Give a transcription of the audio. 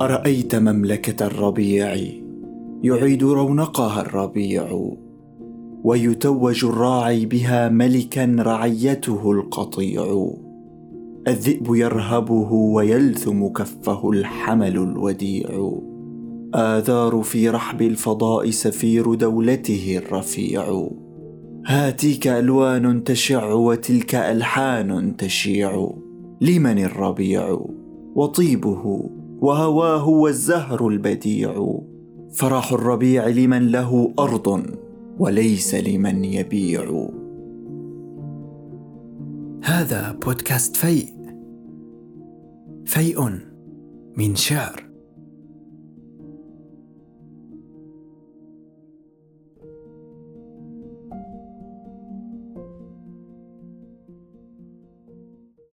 أرأيت مملكة الربيع يعيد رونقها الربيع ويتوج الراعي بها ملكا رعيته القطيع. الذئب يرهبه ويلثم كفه الحمل الوديع. آذار في رحب الفضاء سفير دولته الرفيع. هاتيك ألوان تشع وتلك ألحان تشيع. لمن الربيع؟ وطيبه وهواه والزهر البديع. فرح الربيع لمن له أرض وليس لمن يبيع. هذا بودكاست فيء. فيء من شعر.